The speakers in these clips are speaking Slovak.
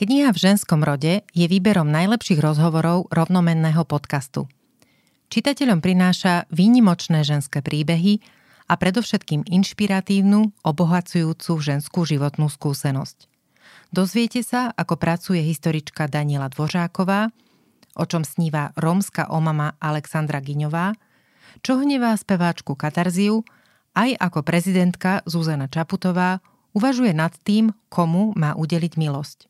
Kniha v ženskom rode je výberom najlepších rozhovorov rovnomenného podcastu. Čitateľom prináša výnimočné ženské príbehy a predovšetkým inšpiratívnu, obohacujúcu ženskú životnú skúsenosť. Dozviete sa, ako pracuje historička Daniela Dvořáková, o čom sníva rómska omama Alexandra Giňová, čo hnevá speváčku Katarziu, aj ako prezidentka Zuzana Čaputová uvažuje nad tým, komu má udeliť milosť.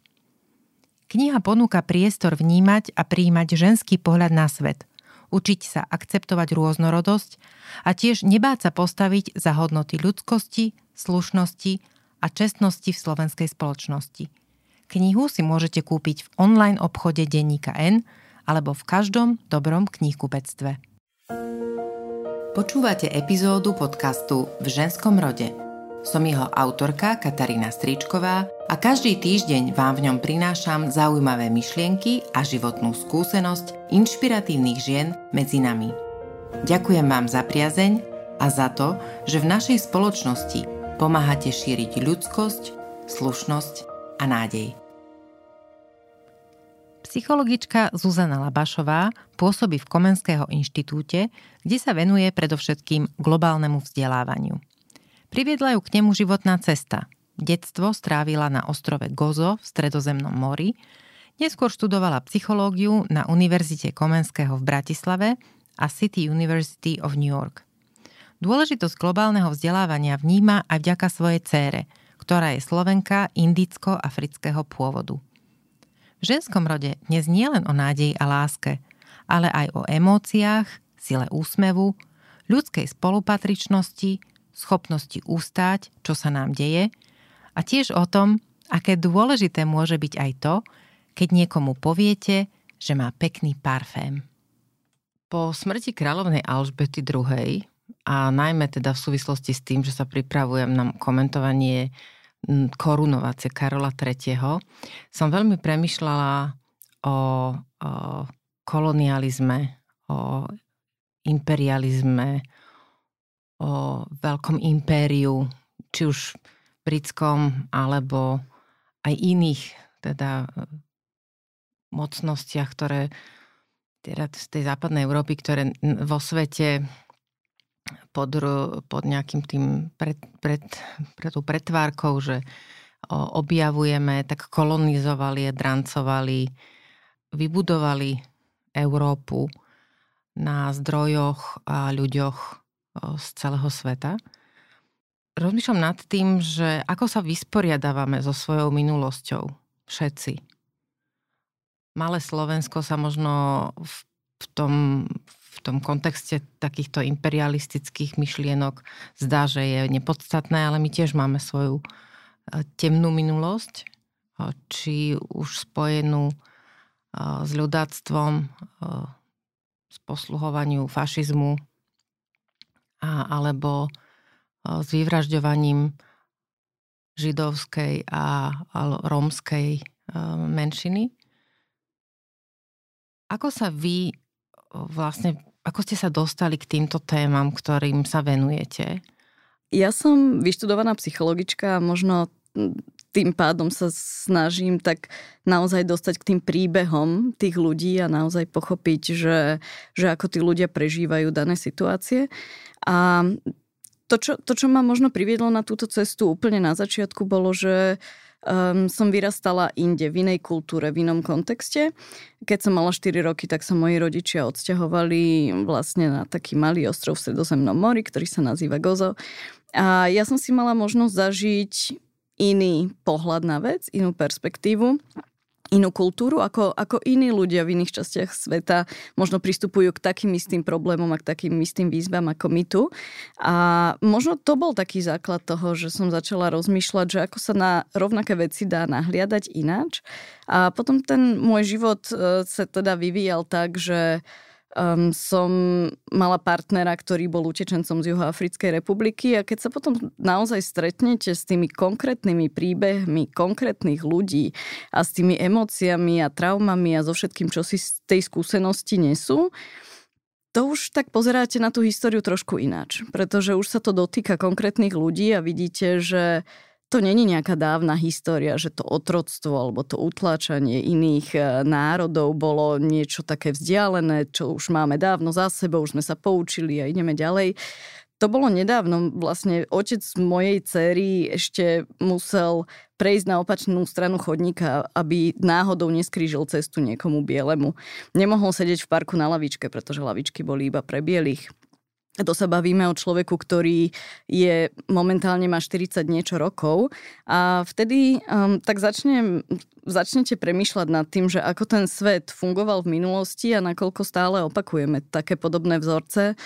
Kniha ponúka priestor vnímať a príjmať ženský pohľad na svet, učiť sa akceptovať rôznorodosť a tiež nebáť sa postaviť za hodnoty ľudskosti, slušnosti a čestnosti v slovenskej spoločnosti. Knihu si môžete kúpiť v online obchode Denníka N alebo v každom dobrom knihkupectve. Počúvate epizódu podcastu V ženskom rode – som jeho autorka Katarína Stričková a každý týždeň vám v ňom prinášam zaujímavé myšlienky a životnú skúsenosť inšpiratívnych žien medzi nami. Ďakujem vám za priazeň a za to, že v našej spoločnosti pomáhate šíriť ľudskosť, slušnosť a nádej. Psychologička Zuzana Labašová pôsobí v Komenského inštitúte, kde sa venuje predovšetkým globálnemu vzdelávaniu – Priviedla ju k nemu životná cesta. Detstvo strávila na ostrove Gozo v Stredozemnom mori, neskôr študovala psychológiu na Univerzite Komenského v Bratislave a City University of New York. Dôležitosť globálneho vzdelávania vníma aj vďaka svojej cére, ktorá je Slovenka indicko-afrického pôvodu. V ženskom rode dnes nie len o nádeji a láske, ale aj o emóciách, sile úsmevu, ľudskej spolupatričnosti, schopnosti ustáť, čo sa nám deje a tiež o tom, aké dôležité môže byť aj to, keď niekomu poviete, že má pekný parfém. Po smrti kráľovnej Alžbety II. a najmä teda v súvislosti s tým, že sa pripravujem na komentovanie korunovacie Karola III. som veľmi premyšľala o, o kolonializme, o imperializme, o veľkom impériu, či už britskom, alebo aj iných teda e, mocnostiach, ktoré teda z tej západnej Európy, ktoré vo svete pod, pod nejakým tým pred, pred, pred tú pretvárkou, že objavujeme, tak kolonizovali, drancovali, vybudovali Európu na zdrojoch a ľuďoch z celého sveta. Rozmýšľam nad tým, že ako sa vysporiadávame so svojou minulosťou. Všetci. Malé Slovensko sa možno v, tom, v tom kontexte takýchto imperialistických myšlienok zdá, že je nepodstatné, ale my tiež máme svoju temnú minulosť, či už spojenú s ľudáctvom, s posluhovaniu fašizmu, alebo s vyvražďovaním židovskej a, rómskej menšiny. Ako sa vy vlastne, ako ste sa dostali k týmto témam, ktorým sa venujete? Ja som vyštudovaná psychologička a možno tým pádom sa snažím tak naozaj dostať k tým príbehom tých ľudí a naozaj pochopiť, že, že ako tí ľudia prežívajú dané situácie. A to čo, to, čo ma možno priviedlo na túto cestu úplne na začiatku, bolo, že um, som vyrastala inde, v inej kultúre, v inom kontexte. Keď som mala 4 roky, tak sa moji rodičia odsťahovali vlastne na taký malý ostrov v Sredozemnom mori, ktorý sa nazýva Gozo. A ja som si mala možnosť zažiť iný pohľad na vec, inú perspektívu inú kultúru, ako, ako iní ľudia v iných častiach sveta možno pristupujú k takým istým problémom a k takým istým výzvam ako my tu. A možno to bol taký základ toho, že som začala rozmýšľať, že ako sa na rovnaké veci dá nahliadať ináč. A potom ten môj život e, sa teda vyvíjal tak, že um, som mala partnera, ktorý bol utečencom z Juhoafrickej republiky a keď sa potom naozaj stretnete s tými konkrétnymi príbehmi konkrétnych ľudí a s tými emóciami a traumami a so všetkým, čo si z tej skúsenosti nesú, to už tak pozeráte na tú históriu trošku ináč, pretože už sa to dotýka konkrétnych ľudí a vidíte, že to není nejaká dávna história, že to otroctvo alebo to utláčanie iných e, národov bolo niečo také vzdialené, čo už máme dávno za sebou, už sme sa poučili a ideme ďalej. To bolo nedávno. Vlastne otec mojej cery ešte musel prejsť na opačnú stranu chodníka, aby náhodou neskrížil cestu niekomu bielemu. Nemohol sedieť v parku na lavičke, pretože lavičky boli iba pre bielých. To sa bavíme o človeku, ktorý je momentálne má 40 niečo rokov a vtedy um, tak začnem, začnete premýšľať nad tým, že ako ten svet fungoval v minulosti a nakoľko stále opakujeme také podobné vzorce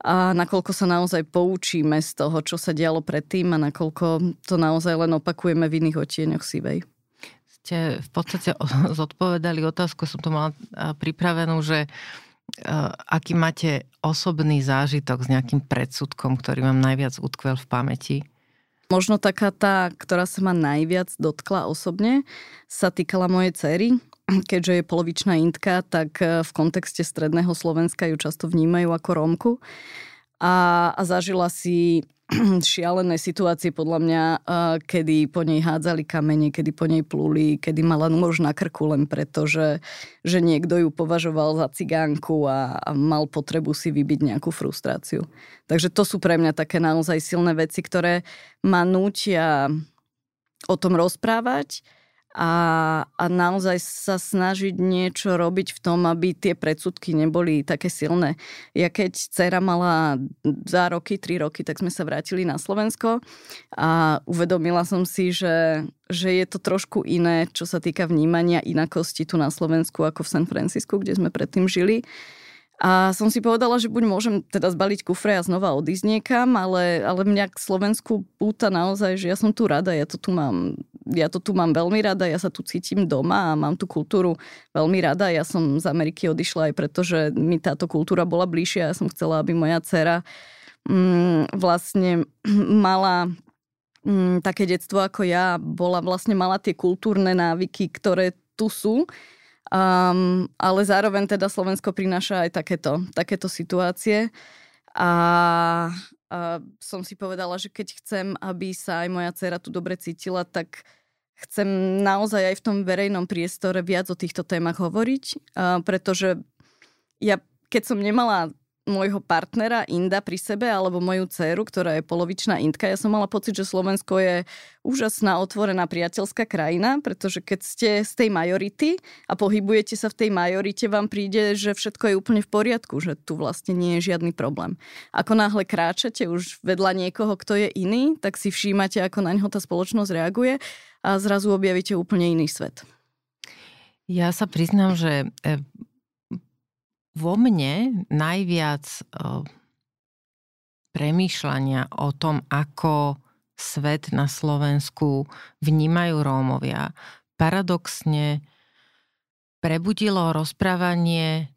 a nakoľko sa naozaj poučíme z toho, čo sa dialo predtým a nakoľko to naozaj len opakujeme v iných otieňoch sivej. Ste v podstate zodpovedali otázku, som to mala pripravenú, že aký máte osobný zážitok s nejakým predsudkom, ktorý vám najviac utkvel v pamäti? Možno taká tá, ktorá sa ma najviac dotkla osobne, sa týkala mojej cery keďže je polovičná intka, tak e, v kontexte stredného Slovenska ju často vnímajú ako Rómku. A, a zažila si šialené situácie podľa mňa, kedy po nej hádzali kamene, kedy po nej pluli, kedy mala nôž na krku len preto, že, že niekto ju považoval za cigánku a, a mal potrebu si vybiť nejakú frustráciu. Takže to sú pre mňa také naozaj silné veci, ktoré ma nútia o tom rozprávať a, a naozaj sa snažiť niečo robiť v tom, aby tie predsudky neboli také silné. Ja keď dcera mala dva roky, tri roky, tak sme sa vrátili na Slovensko a uvedomila som si, že, že je to trošku iné, čo sa týka vnímania inakosti tu na Slovensku ako v San Francisku, kde sme predtým žili. A som si povedala, že buď môžem teda zbaliť kufre a znova odísť niekam, ale, ale mňa k Slovensku púta naozaj, že ja som tu rada, ja to tu mám, ja to tu mám veľmi rada, ja sa tu cítim doma a mám tú kultúru veľmi rada. Ja som z Ameriky odišla aj preto, že mi táto kultúra bola bližšia. Ja som chcela, aby moja dcera mm, vlastne mala mm, také detstvo ako ja, bola vlastne mala tie kultúrne návyky, ktoré tu sú Um, ale zároveň teda Slovensko prináša aj takéto, takéto situácie. A, a som si povedala, že keď chcem, aby sa aj moja dcera tu dobre cítila, tak chcem naozaj aj v tom verejnom priestore viac o týchto témach hovoriť, pretože ja keď som nemala môjho partnera Inda pri sebe alebo moju dceru, ktorá je polovičná Indka. Ja som mala pocit, že Slovensko je úžasná, otvorená priateľská krajina, pretože keď ste z tej majority a pohybujete sa v tej majorite, vám príde, že všetko je úplne v poriadku, že tu vlastne nie je žiadny problém. Ako náhle kráčate už vedľa niekoho, kto je iný, tak si všímate, ako na ňo tá spoločnosť reaguje a zrazu objavíte úplne iný svet. Ja sa priznám, že e, vo mne najviac premýšľania o tom, ako svet na Slovensku vnímajú Rómovia, paradoxne prebudilo rozprávanie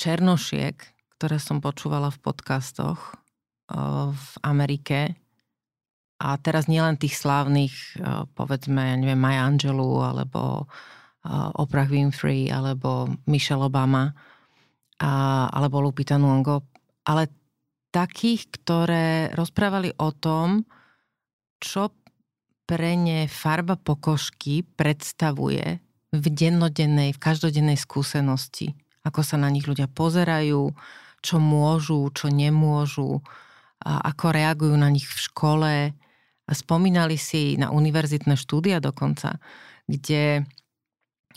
černošiek, ktoré som počúvala v podcastoch v Amerike. A teraz nielen tých slávnych, povedzme, ja neviem, Maya Angelou, alebo Oprah Winfrey, alebo Michelle Obama, a, alebo Lupita Nyong'o, ale takých, ktoré rozprávali o tom, čo pre ne farba pokožky predstavuje v dennodennej, v každodennej skúsenosti. Ako sa na nich ľudia pozerajú, čo môžu, čo nemôžu, a ako reagujú na nich v škole. Spomínali si na univerzitné štúdia dokonca, kde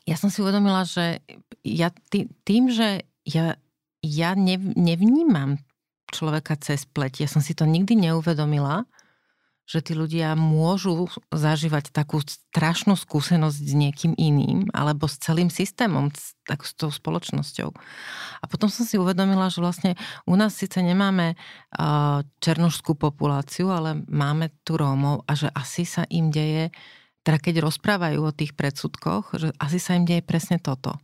ja som si uvedomila, že ja tým, že ja, ja nev, nevnímam človeka cez pleť. Ja som si to nikdy neuvedomila, že tí ľudia môžu zažívať takú strašnú skúsenosť s niekým iným alebo s celým systémom, tak, s tou spoločnosťou. A potom som si uvedomila, že vlastne u nás síce nemáme černožskú populáciu, ale máme tu Rómov a že asi sa im deje, teda keď rozprávajú o tých predsudkoch, že asi sa im deje presne toto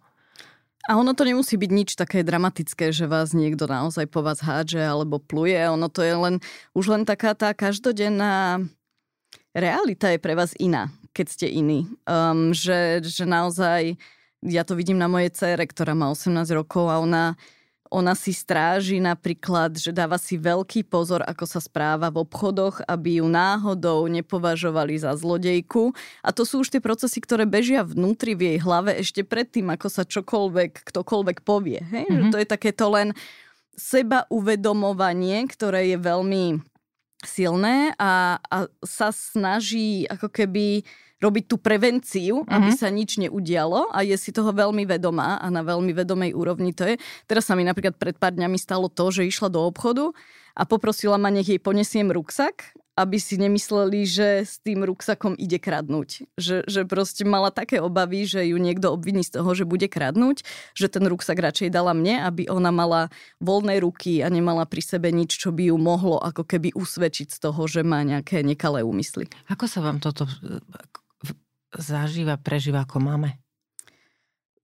a ono to nemusí byť nič také dramatické, že vás niekto naozaj po vás hádže alebo pluje. Ono to je len, už len taká tá každodenná realita je pre vás iná, keď ste iní. Um, že, že naozaj, ja to vidím na mojej cére, ktorá má 18 rokov a ona ona si stráži napríklad, že dáva si veľký pozor, ako sa správa v obchodoch, aby ju náhodou nepovažovali za zlodejku. A to sú už tie procesy, ktoré bežia vnútri v jej hlave ešte predtým, ako sa čokoľvek, ktokoľvek povie. Hej? Mm-hmm. Že to je takéto len seba uvedomovanie, ktoré je veľmi silné a, a sa snaží ako keby robiť tú prevenciu, mm-hmm. aby mhm. sa nič neudialo a je si toho veľmi vedomá a na veľmi vedomej úrovni to je. Teraz sa mi napríklad pred pár dňami stalo to, že išla do obchodu a poprosila ma, nech jej ponesiem ruksak aby si nemysleli, že s tým ruksakom ide kradnúť. Že, že proste mala také obavy, že ju niekto obviní z toho, že bude kradnúť, že ten ruksak radšej dala mne, aby ona mala voľné ruky a nemala pri sebe nič, čo by ju mohlo ako keby usvedčiť z toho, že má nejaké nekalé úmysly. Ako sa vám toto zažíva, prežíva ako máme?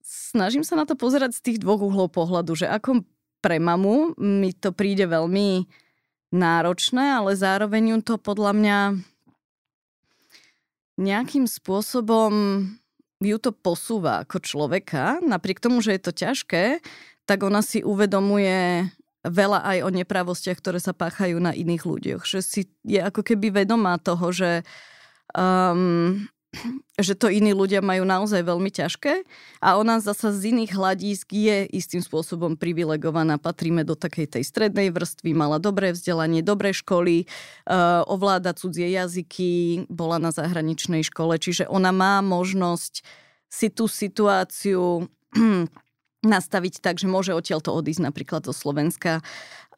Snažím sa na to pozerať z tých dvoch uhlov pohľadu, že ako pre mamu mi to príde veľmi náročné, ale zároveň ju to podľa mňa nejakým spôsobom ju to posúva ako človeka. Napriek tomu, že je to ťažké, tak ona si uvedomuje veľa aj o nepravostiach, ktoré sa páchajú na iných ľuďoch. Že si je ako keby vedomá toho, že um, že to iní ľudia majú naozaj veľmi ťažké a ona zasa z iných hľadísk je istým spôsobom privilegovaná. Patríme do takej tej strednej vrstvy, mala dobré vzdelanie, dobré školy, uh, ovláda cudzie jazyky, bola na zahraničnej škole, čiže ona má možnosť si tú situáciu nastaviť tak, že môže odtiaľto odísť napríklad zo Slovenska.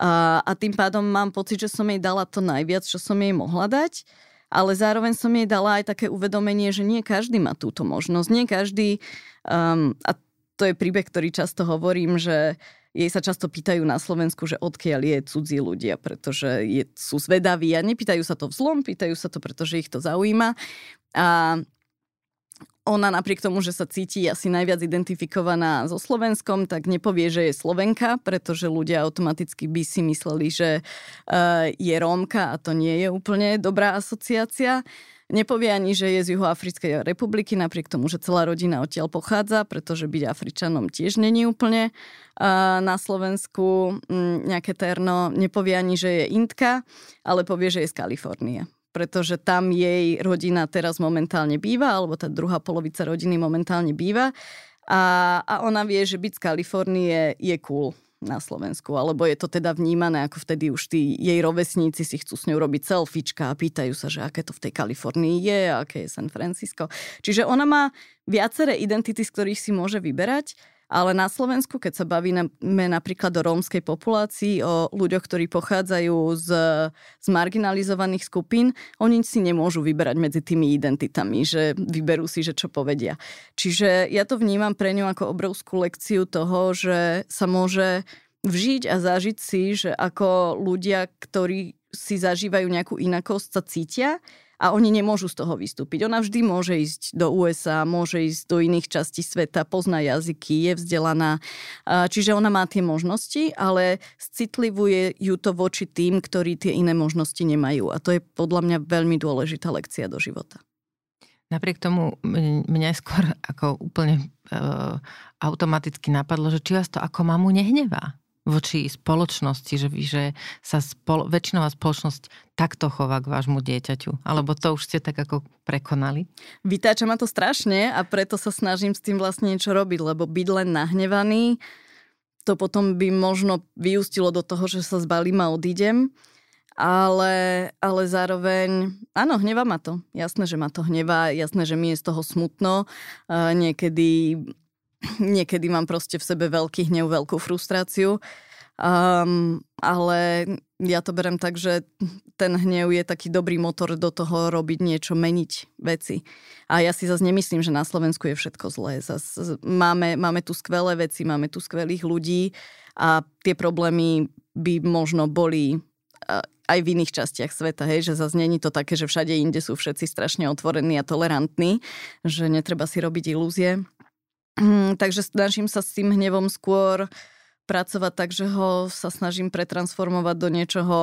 A, a tým pádom mám pocit, že som jej dala to najviac, čo som jej mohla dať ale zároveň som jej dala aj také uvedomenie, že nie každý má túto možnosť. Nie každý, um, a to je príbeh, ktorý často hovorím, že jej sa často pýtajú na Slovensku, že odkiaľ je cudzí ľudia, pretože je, sú zvedaví a nepýtajú sa to vzlom, pýtajú sa to, pretože ich to zaujíma. A ona napriek tomu, že sa cíti asi najviac identifikovaná so Slovenskom, tak nepovie, že je Slovenka, pretože ľudia automaticky by si mysleli, že uh, je Rómka a to nie je úplne dobrá asociácia. Nepovie ani, že je z Juhoafrickej republiky, napriek tomu, že celá rodina odtiaľ pochádza, pretože byť Afričanom tiež není úplne uh, na Slovensku um, nejaké terno. Nepovie ani, že je Indka, ale povie, že je z Kalifornie pretože tam jej rodina teraz momentálne býva, alebo tá druhá polovica rodiny momentálne býva. A, a ona vie, že byť z Kalifornie je cool na Slovensku, alebo je to teda vnímané, ako vtedy už tí jej rovesníci si chcú s ňou robiť selfiečka a pýtajú sa, že aké to v tej Kalifornii je, aké je San Francisco. Čiže ona má viaceré identity, z ktorých si môže vyberať ale na Slovensku, keď sa bavíme napríklad o rómskej populácii, o ľuďoch, ktorí pochádzajú z, z marginalizovaných skupín, oni si nemôžu vyberať medzi tými identitami, že vyberú si, že čo povedia. Čiže ja to vnímam pre ňu ako obrovskú lekciu toho, že sa môže vžiť a zažiť si, že ako ľudia, ktorí si zažívajú nejakú inakosť, sa cítia a oni nemôžu z toho vystúpiť. Ona vždy môže ísť do USA, môže ísť do iných častí sveta, pozná jazyky, je vzdelaná. Čiže ona má tie možnosti, ale citlivuje ju to voči tým, ktorí tie iné možnosti nemajú. A to je podľa mňa veľmi dôležitá lekcia do života. Napriek tomu mňa skôr ako úplne uh, automaticky napadlo, že či vás to ako mamu nehnevá voči spoločnosti, že, že sa spolo, väčšinová spoločnosť takto chová k vášmu dieťaťu? Alebo to už ste tak ako prekonali? Vytáča ma to strašne a preto sa snažím s tým vlastne niečo robiť, lebo byť len nahnevaný, to potom by možno vyústilo do toho, že sa zbalím a odídem. Ale, ale zároveň, áno, hneva ma to. Jasné, že ma to hnevá, jasné, že mi je z toho smutno. Niekedy niekedy mám proste v sebe veľký hnev, veľkú frustráciu. Um, ale ja to berem tak, že ten hnev je taký dobrý motor do toho robiť niečo, meniť veci. A ja si zase nemyslím, že na Slovensku je všetko zlé. Zas máme, máme tu skvelé veci, máme tu skvelých ľudí a tie problémy by možno boli aj v iných častiach sveta, hej, že zase není to také, že všade inde sú všetci strašne otvorení a tolerantní, že netreba si robiť ilúzie. Mm, takže snažím sa s tým hnevom skôr pracovať tak, že ho sa snažím pretransformovať do niečoho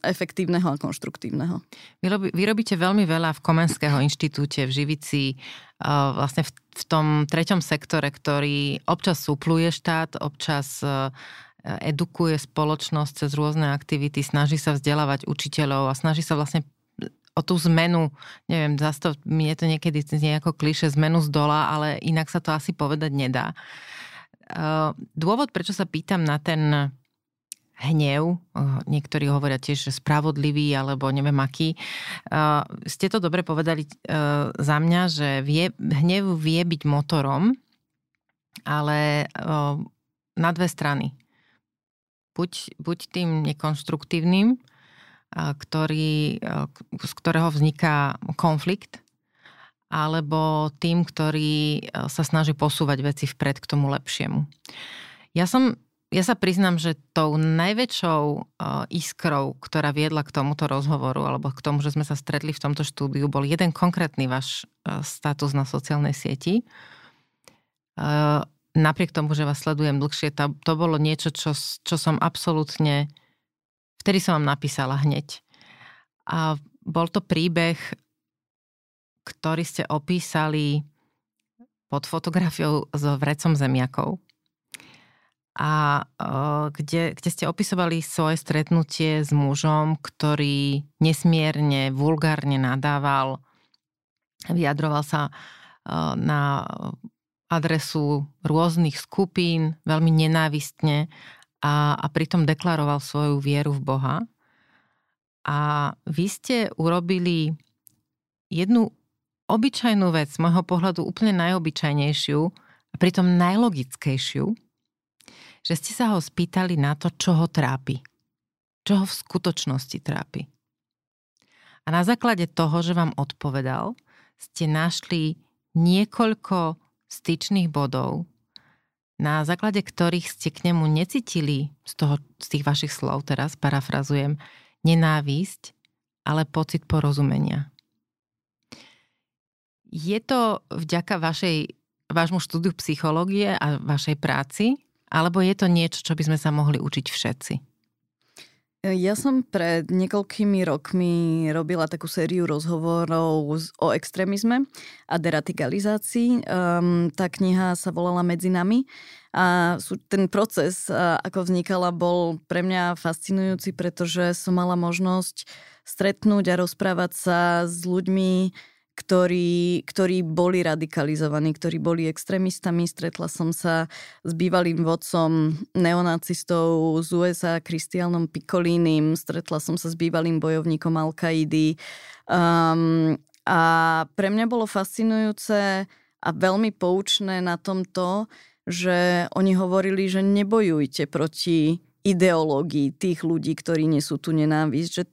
efektívneho a konštruktívneho. Vy, robí, vy robíte veľmi veľa v Komenského inštitúte, v Živici, vlastne v, v tom treťom sektore, ktorý občas súpluje štát, občas uh, edukuje spoločnosť cez rôzne aktivity, snaží sa vzdelávať učiteľov a snaží sa vlastne o tú zmenu, neviem, zase to, je to niekedy znie ako kliše, zmenu z dola, ale inak sa to asi povedať nedá. Dôvod, prečo sa pýtam na ten hnev, niektorí hovoria tiež, že spravodlivý alebo neviem aký. Ste to dobre povedali za mňa, že vie, hnev vie byť motorom, ale na dve strany. Buď, buď tým nekonštruktívnym, ktorý, z ktorého vzniká konflikt, alebo tým, ktorý sa snaží posúvať veci vpred k tomu lepšiemu. Ja som ja sa priznám, že tou najväčšou uh, iskrou, ktorá viedla k tomuto rozhovoru, alebo k tomu, že sme sa stretli v tomto štúdiu, bol jeden konkrétny váš status na sociálnej sieti. Napriek tomu, že vás sledujem dlhšie, to bolo niečo, čo, čo som absolútne... Vtedy som vám napísala hneď. A bol to príbeh, ktorý ste opísali pod fotografiou s vrecom zemiakov a kde, kde ste opisovali svoje stretnutie s mužom, ktorý nesmierne, vulgárne nadával, vyjadroval sa na adresu rôznych skupín, veľmi nenávistne a, a pritom deklaroval svoju vieru v Boha. A vy ste urobili jednu obyčajnú vec, z môjho pohľadu úplne najobyčajnejšiu a pritom najlogickejšiu, že ste sa ho spýtali na to, čo ho trápi. Čo ho v skutočnosti trápi. A na základe toho, že vám odpovedal, ste našli niekoľko styčných bodov, na základe ktorých ste k nemu necítili z, toho, z tých vašich slov, teraz parafrazujem, nenávisť, ale pocit porozumenia. Je to vďaka vašej, vášmu štúdiu psychológie a vašej práci, alebo je to niečo, čo by sme sa mohli učiť všetci? Ja som pred niekoľkými rokmi robila takú sériu rozhovorov o extrémizme a deradikalizácii. Um, tá kniha sa volala Medzi nami a ten proces, ako vznikala, bol pre mňa fascinujúci, pretože som mala možnosť stretnúť a rozprávať sa s ľuďmi, ktorí, ktorí boli radikalizovaní, ktorí boli extrémistami. Stretla som sa s bývalým vodcom neonacistov z USA, Kristianom Pikolínim, stretla som sa s bývalým bojovníkom Al-Kaidy. Um, a pre mňa bolo fascinujúce a veľmi poučné na tomto, že oni hovorili, že nebojujte proti ideológii tých ľudí, ktorí nesú tu nenávisť, že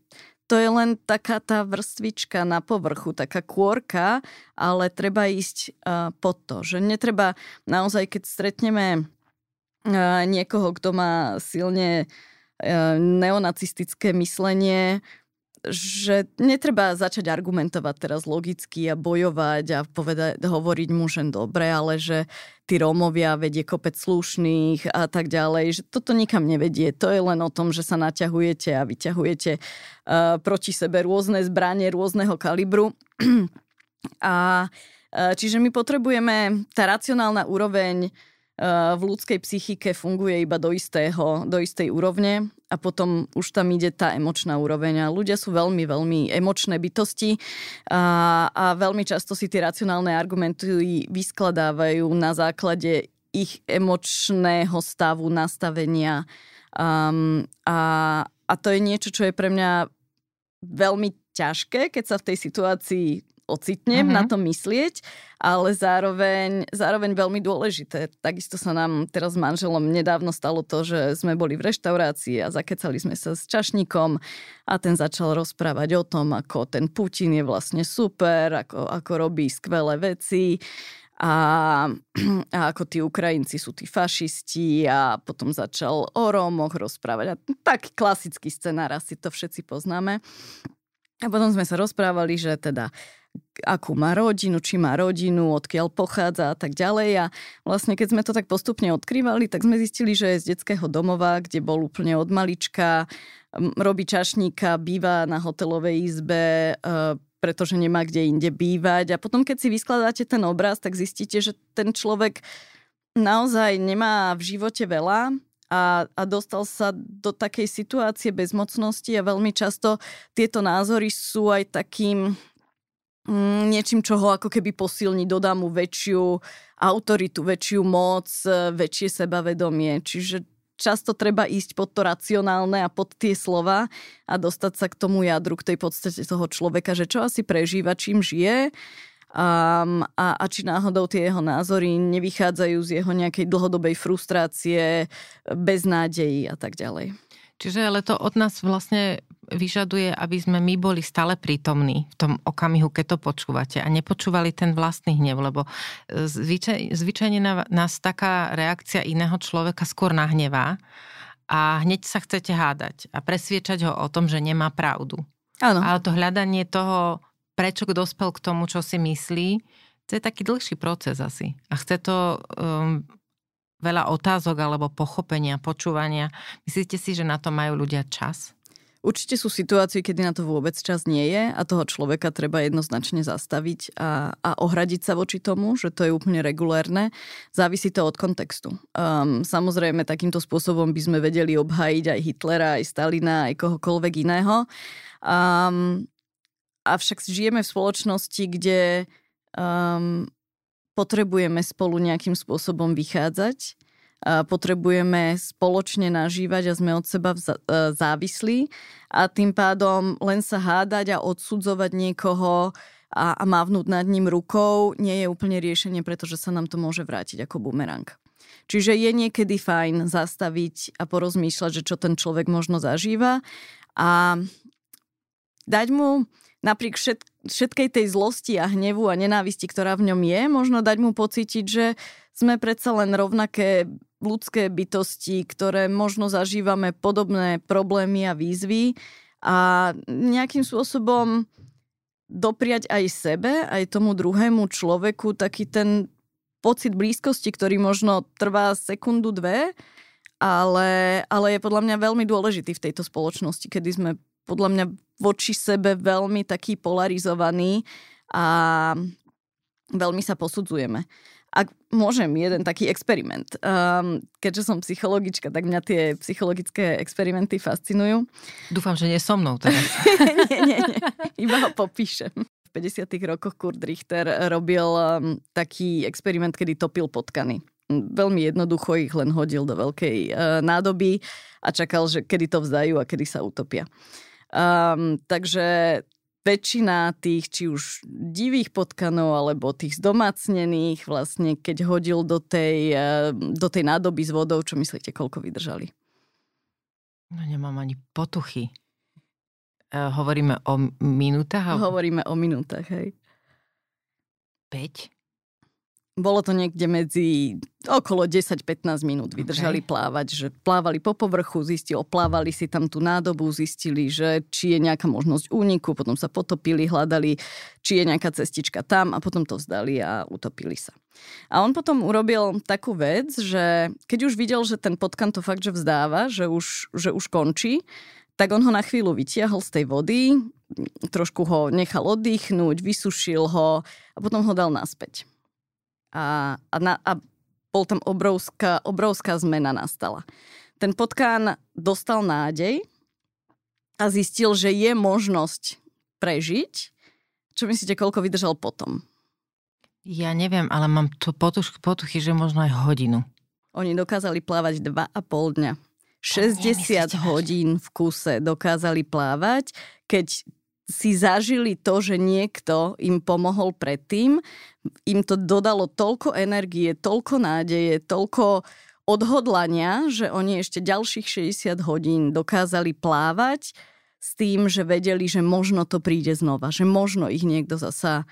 to je len taká tá vrstvička na povrchu, taká kôrka, ale treba ísť uh, pod to. Že netreba naozaj, keď stretneme uh, niekoho, kto má silne uh, neonacistické myslenie, že netreba začať argumentovať teraz logicky a bojovať a povedať, hovoriť mu, dobre, ale že tí Rómovia vedie kopec slušných a tak ďalej, že toto nikam nevedie. To je len o tom, že sa naťahujete a vyťahujete uh, proti sebe rôzne zbranie rôzneho kalibru. a uh, čiže my potrebujeme, tá racionálna úroveň v ľudskej psychike funguje iba do, istého, do istej úrovne a potom už tam ide tá emočná úroveň. A ľudia sú veľmi, veľmi emočné bytosti a, a veľmi často si tie racionálne argumenty vyskladávajú na základe ich emočného stavu, nastavenia. Um, a, a to je niečo, čo je pre mňa veľmi ťažké, keď sa v tej situácii ocitnem uh-huh. na to myslieť, ale zároveň, zároveň veľmi dôležité. Takisto sa nám teraz s manželom nedávno stalo to, že sme boli v reštaurácii a zakecali sme sa s čašníkom a ten začal rozprávať o tom, ako ten Putin je vlastne super, ako, ako robí skvelé veci a, a ako tí Ukrajinci sú tí fašisti a potom začal o Rómoch rozprávať. A taký klasický scenár, asi to všetci poznáme. A potom sme sa rozprávali, že teda akú má rodinu, či má rodinu, odkiaľ pochádza a tak ďalej. A vlastne keď sme to tak postupne odkrývali, tak sme zistili, že je z detského domova, kde bol úplne od malička, robí čašníka, býva na hotelovej izbe, e, pretože nemá kde inde bývať. A potom, keď si vyskladáte ten obraz, tak zistíte, že ten človek naozaj nemá v živote veľa, a, a dostal sa do takej situácie bezmocnosti a veľmi často tieto názory sú aj takým niečím, čo ho ako keby posilní, dodá mu väčšiu autoritu, väčšiu moc, väčšie sebavedomie. Čiže často treba ísť pod to racionálne a pod tie slova a dostať sa k tomu jadru, k tej podstate toho človeka, že čo asi prežíva, čím žije um, a, a či náhodou tie jeho názory nevychádzajú z jeho nejakej dlhodobej frustrácie, beznádejí a tak ďalej. Čiže ale to od nás vlastne vyžaduje, aby sme my boli stále prítomní v tom okamihu, keď to počúvate a nepočúvali ten vlastný hnev, lebo e, zvyčaj, zvyčajne nás taká reakcia iného človeka skôr nahnevá a hneď sa chcete hádať a presviečať ho o tom, že nemá pravdu. Áno. Ale to hľadanie toho, prečo dospel k tomu, čo si myslí, to je taký dlhší proces asi. A chce to um, veľa otázok alebo pochopenia, počúvania. Myslíte si, že na to majú ľudia čas? Určite sú situácie, kedy na to vôbec čas nie je a toho človeka treba jednoznačne zastaviť a, a ohradiť sa voči tomu, že to je úplne regulérne. Závisí to od kontextu. Um, samozrejme, takýmto spôsobom by sme vedeli obhajiť aj Hitlera, aj Stalina, aj kohokoľvek iného. Um, avšak žijeme v spoločnosti, kde um, potrebujeme spolu nejakým spôsobom vychádzať, potrebujeme spoločne nažívať a sme od seba e, závislí a tým pádom len sa hádať a odsudzovať niekoho a, a mávnuť nad ním rukou nie je úplne riešenie, pretože sa nám to môže vrátiť ako bumerang. Čiže je niekedy fajn zastaviť a porozmýšľať, že čo ten človek možno zažíva a dať mu napriek všet, všetkej tej zlosti a hnevu a nenávisti, ktorá v ňom je, možno dať mu pocítiť, že sme predsa len rovnaké ľudské bytosti, ktoré možno zažívame podobné problémy a výzvy a nejakým spôsobom dopriať aj sebe, aj tomu druhému človeku taký ten pocit blízkosti, ktorý možno trvá sekundu, dve, ale, ale je podľa mňa veľmi dôležitý v tejto spoločnosti, kedy sme podľa mňa voči sebe veľmi taký polarizovaný a veľmi sa posudzujeme. Ak môžem, jeden taký experiment. Um, keďže som psychologička, tak mňa tie psychologické experimenty fascinujú. Dúfam, že nie so mnou teraz. nie, nie, nie. Iba ho popíšem. V 50. rokoch Kurt Richter robil um, taký experiment, kedy topil potkany. Veľmi jednoducho ich len hodil do veľkej uh, nádoby a čakal, že kedy to vzdajú a kedy sa utopia. Um, takže väčšina tých či už divých potkanov alebo tých zdomácnených vlastne keď hodil do tej, eh, do tej nádoby s vodou, čo myslíte, koľko vydržali? No nemám ani potuchy. Uh, hovoríme o minútach? Hovoríme o minútach, hej. 5? Bolo to niekde medzi okolo 10-15 minút vydržali okay. plávať, že plávali po povrchu, zistili, oplávali si tam tú nádobu, zistili, že či je nejaká možnosť úniku, potom sa potopili, hľadali, či je nejaká cestička tam a potom to vzdali a utopili sa. A on potom urobil takú vec, že keď už videl, že ten potkan to fakt, že vzdáva, že už, že už končí, tak on ho na chvíľu vytiahol z tej vody, trošku ho nechal oddychnúť, vysušil ho a potom ho dal naspäť a, a, na, a bol tam obrovská, obrovská zmena nastala. Ten potkán dostal nádej a zistil, že je možnosť prežiť. Čo myslíte, koľko vydržal potom? Ja neviem, ale mám tu potuch, potuchy, že možno aj hodinu. Oni dokázali plávať 2,5 dňa. 60 hodín v kuse dokázali plávať, keď si zažili to, že niekto im pomohol predtým, im to dodalo toľko energie, toľko nádeje, toľko odhodlania, že oni ešte ďalších 60 hodín dokázali plávať s tým, že vedeli, že možno to príde znova, že možno ich niekto zasa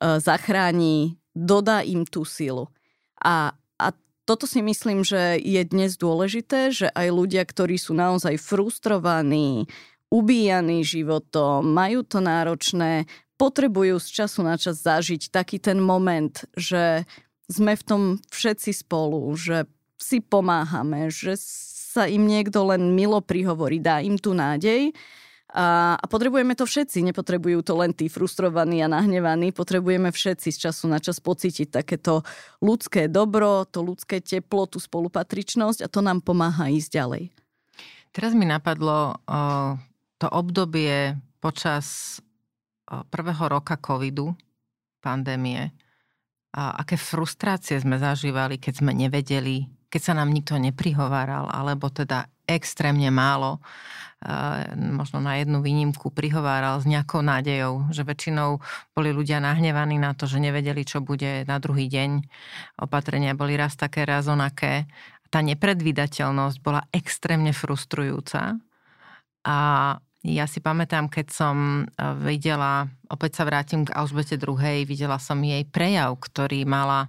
zachráni, dodá im tú silu. A, a toto si myslím, že je dnes dôležité, že aj ľudia, ktorí sú naozaj frustrovaní, ubíjaní životom, majú to náročné, potrebujú z času na čas zažiť taký ten moment, že sme v tom všetci spolu, že si pomáhame, že sa im niekto len milo prihovorí, dá im tu nádej A, a potrebujeme to všetci, nepotrebujú to len tí frustrovaní a nahnevaní, potrebujeme všetci z času na čas pocítiť takéto ľudské dobro, to ľudské teplo, tú spolupatričnosť a to nám pomáha ísť ďalej. Teraz mi napadlo to obdobie počas prvého roka covidu, pandémie, a aké frustrácie sme zažívali, keď sme nevedeli, keď sa nám nikto neprihováral, alebo teda extrémne málo možno na jednu výnimku prihováral s nejakou nádejou, že väčšinou boli ľudia nahnevaní na to, že nevedeli, čo bude na druhý deň. Opatrenia boli raz také, raz onaké. Tá nepredvídateľnosť bola extrémne frustrujúca. A ja si pamätám, keď som e, videla, opäť sa vrátim k Alžbete II, videla som jej prejav, ktorý mala e,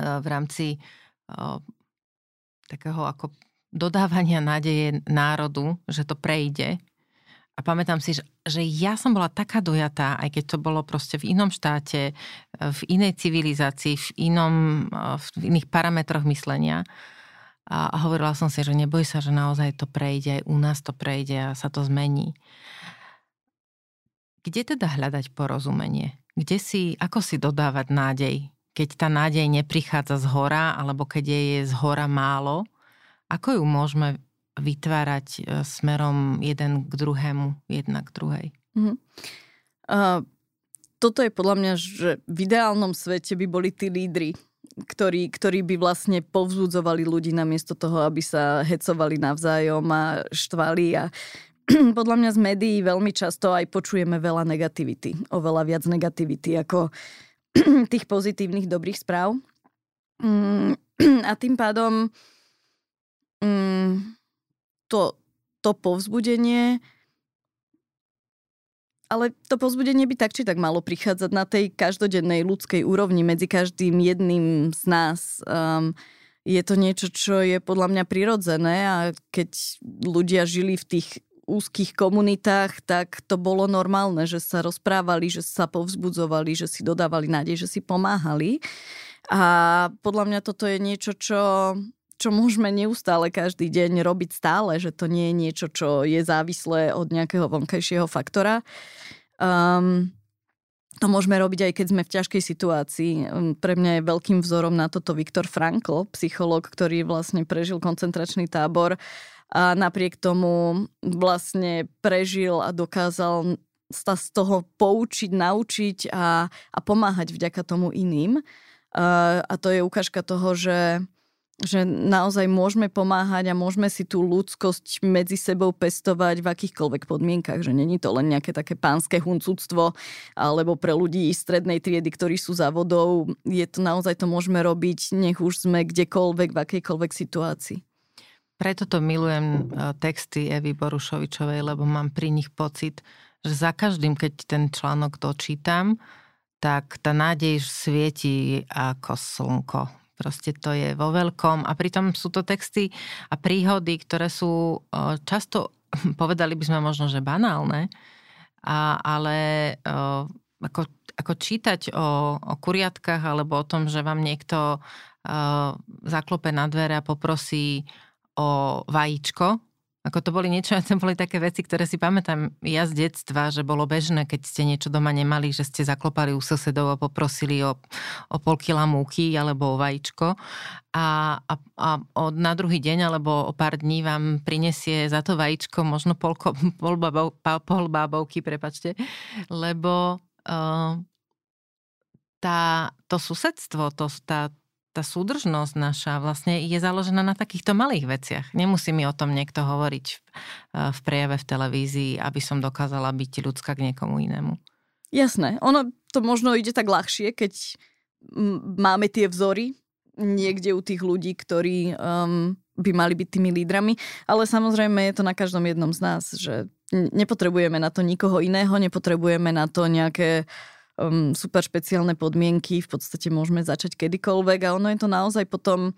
v rámci e, takého ako dodávania nádeje národu, že to prejde. A pamätám si, že, ja som bola taká dojatá, aj keď to bolo proste v inom štáte, v inej civilizácii, v, inom, v iných parametroch myslenia. A, hovorila som si, že neboj sa, že naozaj to prejde, aj u nás to prejde a sa to zmení. Kde teda hľadať porozumenie? Kde si, ako si dodávať nádej? Keď tá nádej neprichádza z hora, alebo keď je, je z hora málo – ako ju môžeme vytvárať e, smerom jeden k druhému, jedna k druhej? Mm-hmm. Uh, toto je podľa mňa, že v ideálnom svete by boli tí lídry, ktorí, ktorí by vlastne povzbudzovali ľudí namiesto toho, aby sa hecovali navzájom a štvali a podľa mňa z médií veľmi často aj počujeme veľa negativity, oveľa viac negativity ako tých pozitívnych dobrých správ. Mm, a tým pádom mm, to, to povzbudenie ale to povzbudenie by tak či tak malo prichádzať na tej každodennej ľudskej úrovni medzi každým jedným z nás. Um, je to niečo, čo je podľa mňa prirodzené a keď ľudia žili v tých úzkých komunitách, tak to bolo normálne, že sa rozprávali, že sa povzbudzovali, že si dodávali nádej, že si pomáhali. A podľa mňa toto je niečo, čo čo môžeme neustále každý deň robiť stále, že to nie je niečo, čo je závislé od nejakého vonkajšieho faktora. Um, to môžeme robiť aj keď sme v ťažkej situácii. Um, pre mňa je veľkým vzorom na toto Viktor Frankl, psychológ, ktorý vlastne prežil koncentračný tábor a napriek tomu vlastne prežil a dokázal sa z toho poučiť, naučiť a, a pomáhať vďaka tomu iným. Uh, a to je ukážka toho, že že naozaj môžeme pomáhať a môžeme si tú ľudskosť medzi sebou pestovať v akýchkoľvek podmienkach, že není to len nejaké také pánske huncúctvo alebo pre ľudí strednej triedy, ktorí sú za vodou. Je to naozaj to môžeme robiť, nech už sme kdekoľvek, v akejkoľvek situácii. Preto to milujem e, texty Evy Borušovičovej, lebo mám pri nich pocit, že za každým, keď ten článok dočítam, tak tá nádej svieti ako slnko Proste to je vo veľkom. A pritom sú to texty a príhody, ktoré sú často, povedali by sme možno, že banálne, a, ale ako, ako čítať o, o kuriatkách alebo o tom, že vám niekto zaklope na dvere a poprosí o vajíčko, ako to boli niečo, to boli také veci, ktoré si pamätám ja z detstva, že bolo bežné, keď ste niečo doma nemali, že ste zaklopali u susedov a poprosili o, o pol kila múky alebo o vajíčko. A, a, a od, na druhý deň alebo o pár dní vám prinesie za to vajíčko možno polko, pol, babov, pol bábovky, prepačte, lebo uh, tá, to susedstvo, to, tá, tá súdržnosť naša vlastne je založená na takýchto malých veciach. Nemusí mi o tom niekto hovoriť v, eh, v prejave v televízii, aby som dokázala byť ľudská k niekomu inému. Jasné. Ono to možno ide tak ľahšie, keď máme tie vzory niekde u tých ľudí, ktorí um, by mali byť tými lídrami, ale samozrejme je to na každom jednom z nás, že nepotrebujeme na to nikoho iného, nepotrebujeme na to nejaké uh, um, super špeciálne podmienky, v podstate môžeme začať kedykoľvek a ono je to naozaj potom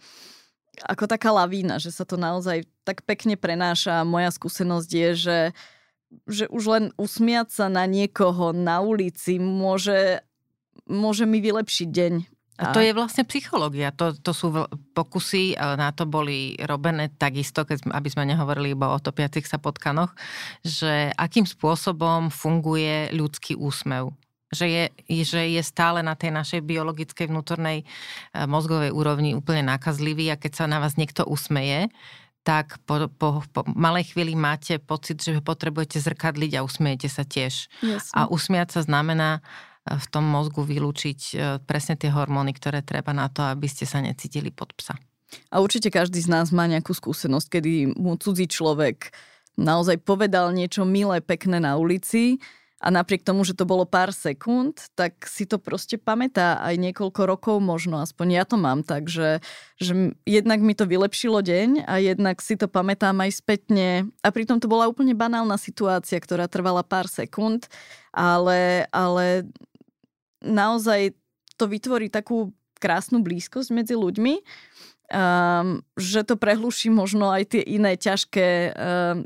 ako taká lavína, že sa to naozaj tak pekne prenáša. Moja skúsenosť je, že, že už len usmiať sa na niekoho na ulici môže, môže mi vylepšiť deň. A to je vlastne psychológia. To, to sú pokusy, na to boli robené takisto, keď, aby sme nehovorili iba o topiacich sa potkanoch, že akým spôsobom funguje ľudský úsmev že je, že je stále na tej našej biologickej vnútornej e, mozgovej úrovni úplne nákazlivý a keď sa na vás niekto usmeje, tak po, po, po malej chvíli máte pocit, že potrebujete zrkadliť a usmiejete sa tiež. Jasne. A usmiať sa znamená e, v tom mozgu vylúčiť e, presne tie hormóny, ktoré treba na to, aby ste sa necítili pod psa. A určite každý z nás má nejakú skúsenosť, kedy mu cudzí človek naozaj povedal niečo milé, pekné na ulici a napriek tomu, že to bolo pár sekúnd, tak si to proste pamätá aj niekoľko rokov možno, aspoň ja to mám tak, že, že jednak mi to vylepšilo deň a jednak si to pamätám aj spätne a pritom to bola úplne banálna situácia, ktorá trvala pár sekúnd, ale, ale naozaj to vytvorí takú krásnu blízkosť medzi ľuďmi, um, že to prehluší možno aj tie iné ťažké, um,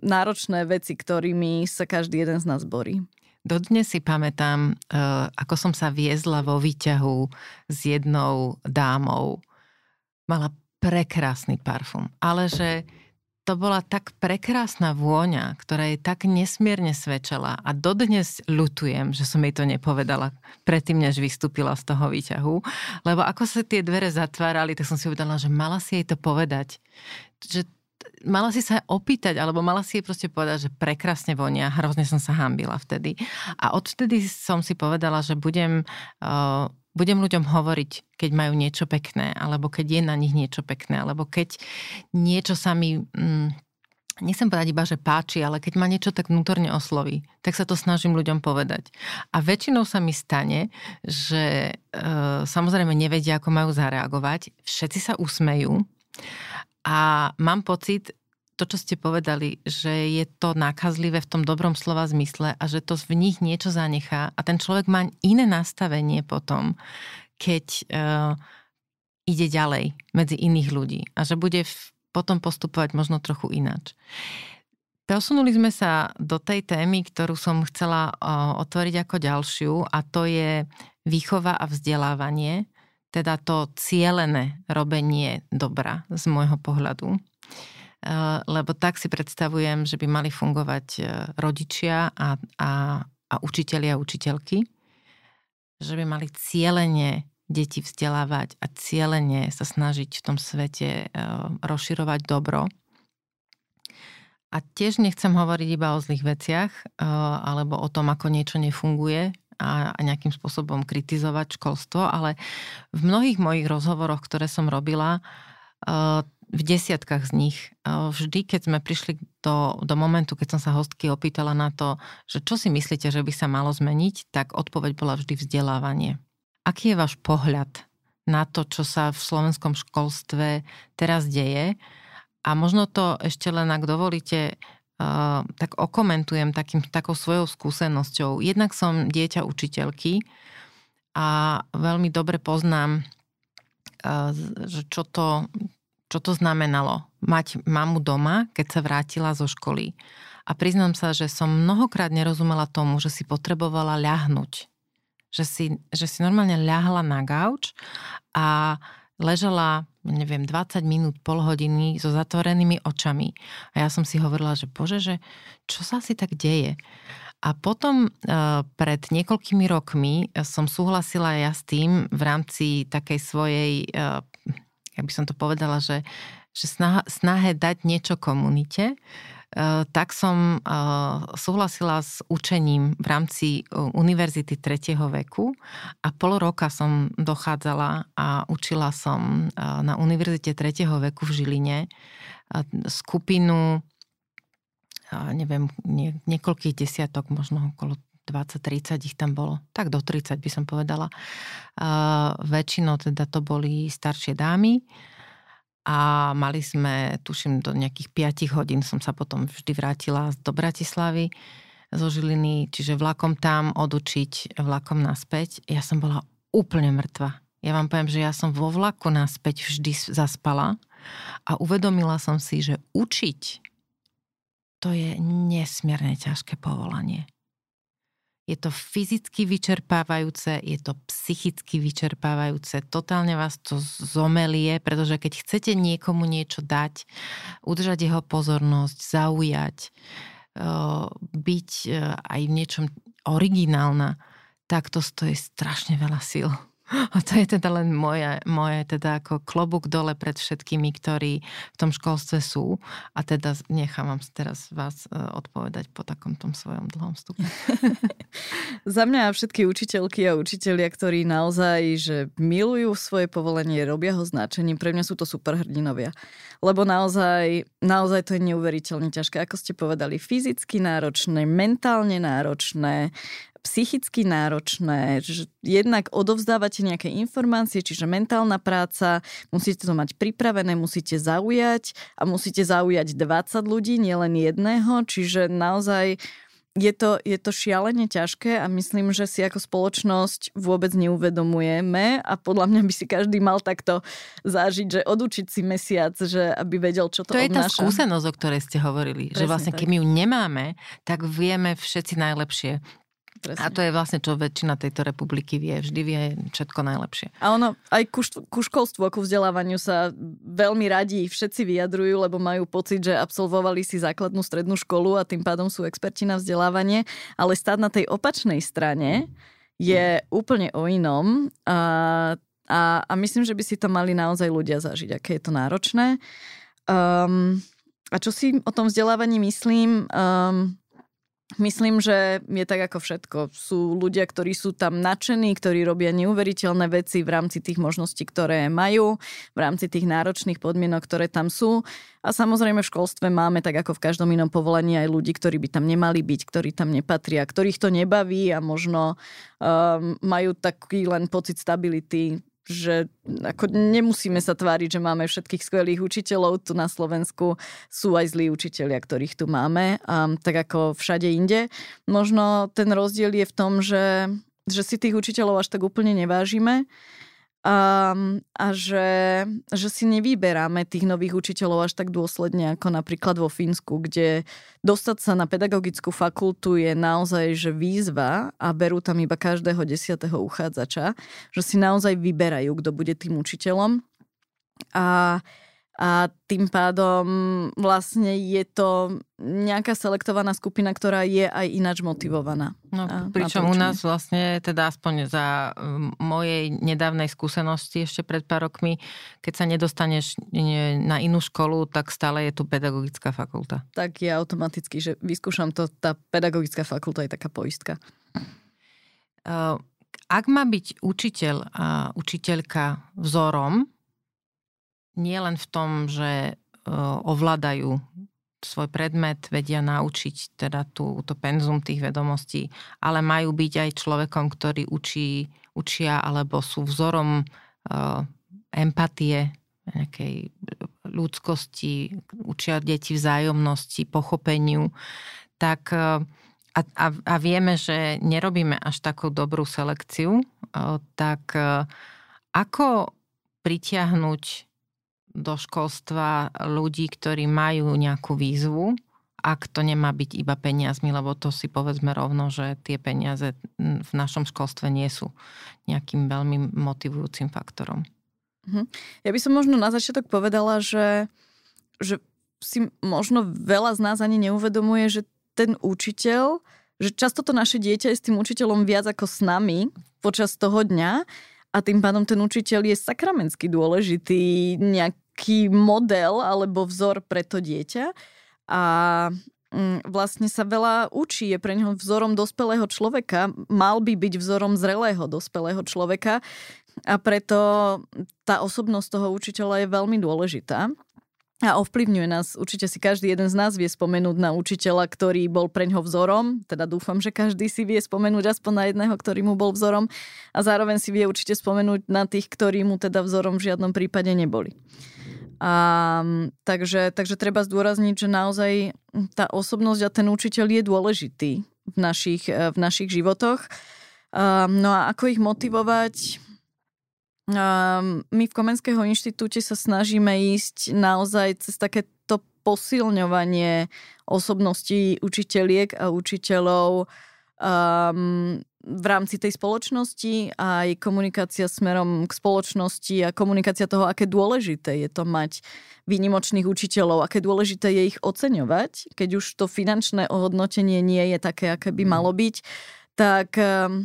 náročné veci, ktorými sa každý jeden z nás borí. Dodnes si pamätám, uh, ako som sa viezla vo výťahu s jednou dámou. Mala prekrásny parfum, ale že to bola tak prekrásna vôňa, ktorá jej tak nesmierne svedčala a dodnes ľutujem, že som jej to nepovedala predtým, než vystúpila z toho výťahu, lebo ako sa tie dvere zatvárali, tak som si uvedala, že mala si jej to povedať. Že mala si sa opýtať, alebo mala si jej proste povedať, že prekrásne vonia. Hrozne som sa hambila vtedy. A odvtedy som si povedala, že budem, uh, budem ľuďom hovoriť, keď majú niečo pekné, alebo keď je na nich niečo pekné, alebo keď niečo sa mi... Mm, nechcem povedať iba, že páči, ale keď ma niečo tak vnútorne osloví, tak sa to snažím ľuďom povedať. A väčšinou sa mi stane, že e, samozrejme nevedia, ako majú zareagovať, všetci sa usmejú a mám pocit, to, čo ste povedali, že je to nákazlivé v tom dobrom slova zmysle a že to v nich niečo zanechá a ten človek má iné nastavenie potom, keď uh, ide ďalej medzi iných ľudí a že bude v, potom postupovať možno trochu ináč. Posunuli sme sa do tej témy, ktorú som chcela uh, otvoriť ako ďalšiu a to je výchova a vzdelávanie teda to cielené robenie dobra z môjho pohľadu. E, lebo tak si predstavujem, že by mali fungovať e, rodičia a, a, a učiteľi a učiteľky, že by mali cieľene deti vzdelávať a cieľene sa snažiť v tom svete e, rozširovať dobro. A tiež nechcem hovoriť iba o zlých veciach alebo o tom, ako niečo nefunguje, a, nejakým spôsobom kritizovať školstvo, ale v mnohých mojich rozhovoroch, ktoré som robila, eh, v desiatkách z nich, eh, vždy, keď sme prišli do, do momentu, keď som sa hostky opýtala na to, že čo si myslíte, že by sa malo zmeniť, tak odpoveď bola vždy vzdelávanie. Aký je váš pohľad na to, čo sa v slovenskom školstve teraz deje? A možno to ešte len, ak dovolíte, tak okomentujem takým, takou svojou skúsenosťou. Jednak som dieťa učiteľky a veľmi dobre poznám, že čo to, čo to znamenalo mať mamu doma, keď sa vrátila zo školy. A priznám sa, že som mnohokrát nerozumela tomu, že si potrebovala ľahnuť. Že si, že si normálne ľahla na gauč a ležela neviem, 20 minút, pol hodiny so zatvorenými očami. A ja som si hovorila, že bože, že čo sa asi tak deje? A potom e, pred niekoľkými rokmi som súhlasila ja s tým v rámci takej svojej, e, ja by som to povedala, že, že snahe, dať niečo komunite, tak som eh, súhlasila s učením v rámci eh, univerzity tretieho veku a pol roka som dochádzala a učila som na univerzite tretieho veku v Žiline skupinu neviem, nie, niekoľkých desiatok, možno okolo 20-30 ich tam bolo, tak do 30 by som povedala. Väčšinou teda to boli staršie dámy, a mali sme, tuším, do nejakých 5 hodín som sa potom vždy vrátila do Bratislavy zo Žiliny, čiže vlakom tam odučiť, vlakom naspäť. Ja som bola úplne mŕtva. Ja vám poviem, že ja som vo vlaku naspäť vždy zaspala a uvedomila som si, že učiť to je nesmierne ťažké povolanie. Je to fyzicky vyčerpávajúce, je to psychicky vyčerpávajúce, totálne vás to zomelie, pretože keď chcete niekomu niečo dať, udržať jeho pozornosť, zaujať, byť e, aj v niečom originálna, tak to stojí strašne veľa síl. A to je teda len moje, moje teda ako klobúk dole pred všetkými, ktorí v tom školstve sú. A teda nechám vám teraz vás e, odpovedať po takom tom svojom dlhom stupe. Za mňa všetky učiteľky a učitelia, ktorí naozaj že milujú svoje povolenie, robia ho značením, pre mňa sú to super hrdinovia. Lebo naozaj, naozaj to je neuveriteľne ťažké. Ako ste povedali, fyzicky náročné, mentálne náročné, psychicky náročné, že jednak odovzdávate nejaké informácie, čiže mentálna práca, musíte to mať pripravené, musíte zaujať a musíte zaujať 20 ľudí, nielen jedného, čiže naozaj je to, je to šialene ťažké a myslím, že si ako spoločnosť vôbec neuvedomujeme a podľa mňa by si každý mal takto zažiť, že odučiť si mesiac, že aby vedel, čo to To obnáša. je tá skúsenosť, o ktorej ste hovorili, Presne že vlastne tak. keď my ju nemáme, tak vieme všetci najlepšie Presne. A to je vlastne, čo väčšina tejto republiky vie. Vždy vie všetko najlepšie. A ono, aj ku, ku školstvu, ku vzdelávaniu sa veľmi radi všetci vyjadrujú, lebo majú pocit, že absolvovali si základnú strednú školu a tým pádom sú experti na vzdelávanie. Ale stáť na tej opačnej strane je úplne o inom. A, a, a myslím, že by si to mali naozaj ľudia zažiť, aké je to náročné. Um, a čo si o tom vzdelávaní myslím? Um, Myslím, že je tak ako všetko. Sú ľudia, ktorí sú tam nadšení, ktorí robia neuveriteľné veci v rámci tých možností, ktoré majú, v rámci tých náročných podmienok, ktoré tam sú. A samozrejme v školstve máme, tak ako v každom inom povolení, aj ľudí, ktorí by tam nemali byť, ktorí tam nepatria, ktorých to nebaví a možno um, majú taký len pocit stability že ako nemusíme sa tváriť, že máme všetkých skvelých učiteľov. Tu na Slovensku sú aj zlí učiteľia, ktorých tu máme, um, tak ako všade inde. Možno ten rozdiel je v tom, že, že si tých učiteľov až tak úplne nevážime a, a že, že si nevyberáme tých nových učiteľov až tak dôsledne ako napríklad vo Fínsku, kde dostať sa na pedagogickú fakultu je naozaj že výzva a berú tam iba každého desiatého uchádzača, že si naozaj vyberajú, kto bude tým učiteľom. A a tým pádom vlastne je to nejaká selektovaná skupina, ktorá je aj ináč motivovaná. No, pričom u nás vlastne, teda aspoň za mojej nedávnej skúsenosti ešte pred pár rokmi, keď sa nedostaneš na inú školu, tak stále je tu pedagogická fakulta. Tak je automaticky, že vyskúšam to, tá pedagogická fakulta je taká poistka. Ak má byť učiteľ a učiteľka vzorom, nie len v tom, že e, ovládajú svoj predmet, vedia naučiť teda tú, to penzum tých vedomostí, ale majú byť aj človekom, ktorý učí, učia alebo sú vzorom uh, empatie, nejakej ľudskosti, učia deti vzájomnosti, pochopeniu, tak uh, a, a, a vieme, že nerobíme až takú dobrú selekciu, tak ako pritiahnuť do školstva ľudí, ktorí majú nejakú výzvu, ak to nemá byť iba peniazmi, lebo to si povedzme rovno, že tie peniaze v našom školstve nie sú nejakým veľmi motivujúcim faktorom. Mhm. Ja by som možno na začiatok povedala, že, že si možno veľa z nás ani neuvedomuje, že ten učiteľ, že často to naše dieťa je s tým učiteľom viac ako s nami počas toho dňa a tým pádom ten učiteľ je sakramensky dôležitý, nejak taký model alebo vzor pre to dieťa a mm, vlastne sa veľa učí, je pre neho vzorom dospelého človeka, mal by byť vzorom zrelého dospelého človeka a preto tá osobnosť toho učiteľa je veľmi dôležitá a ovplyvňuje nás. Určite si každý jeden z nás vie spomenúť na učiteľa, ktorý bol pre ňoho vzorom, teda dúfam, že každý si vie spomenúť aspoň na jedného, ktorý mu bol vzorom a zároveň si vie určite spomenúť na tých, ktorí mu teda vzorom v žiadnom prípade neboli. A, takže, takže treba zdôrazniť, že naozaj tá osobnosť a ten učiteľ je dôležitý v našich, v našich životoch. No a ako ich motivovať? My v Komenského inštitúte sa snažíme ísť naozaj cez takéto posilňovanie osobností učiteľiek a učiteľov um, v rámci tej spoločnosti aj komunikácia smerom k spoločnosti a komunikácia toho, aké dôležité je to mať výnimočných učiteľov, aké dôležité je ich oceňovať, keď už to finančné ohodnotenie nie je také, aké by malo byť, tak um,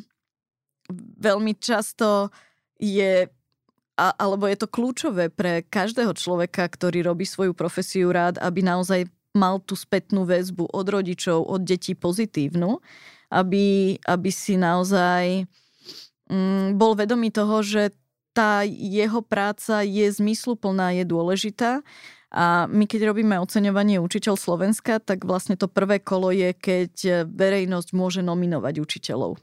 veľmi často je a, alebo je to kľúčové pre každého človeka, ktorý robí svoju profesiu rád, aby naozaj mal tú spätnú väzbu od rodičov, od detí pozitívnu, aby, aby si naozaj mm, bol vedomý toho, že tá jeho práca je zmysluplná, je dôležitá. A my keď robíme oceňovanie učiteľ Slovenska, tak vlastne to prvé kolo je, keď verejnosť môže nominovať učiteľov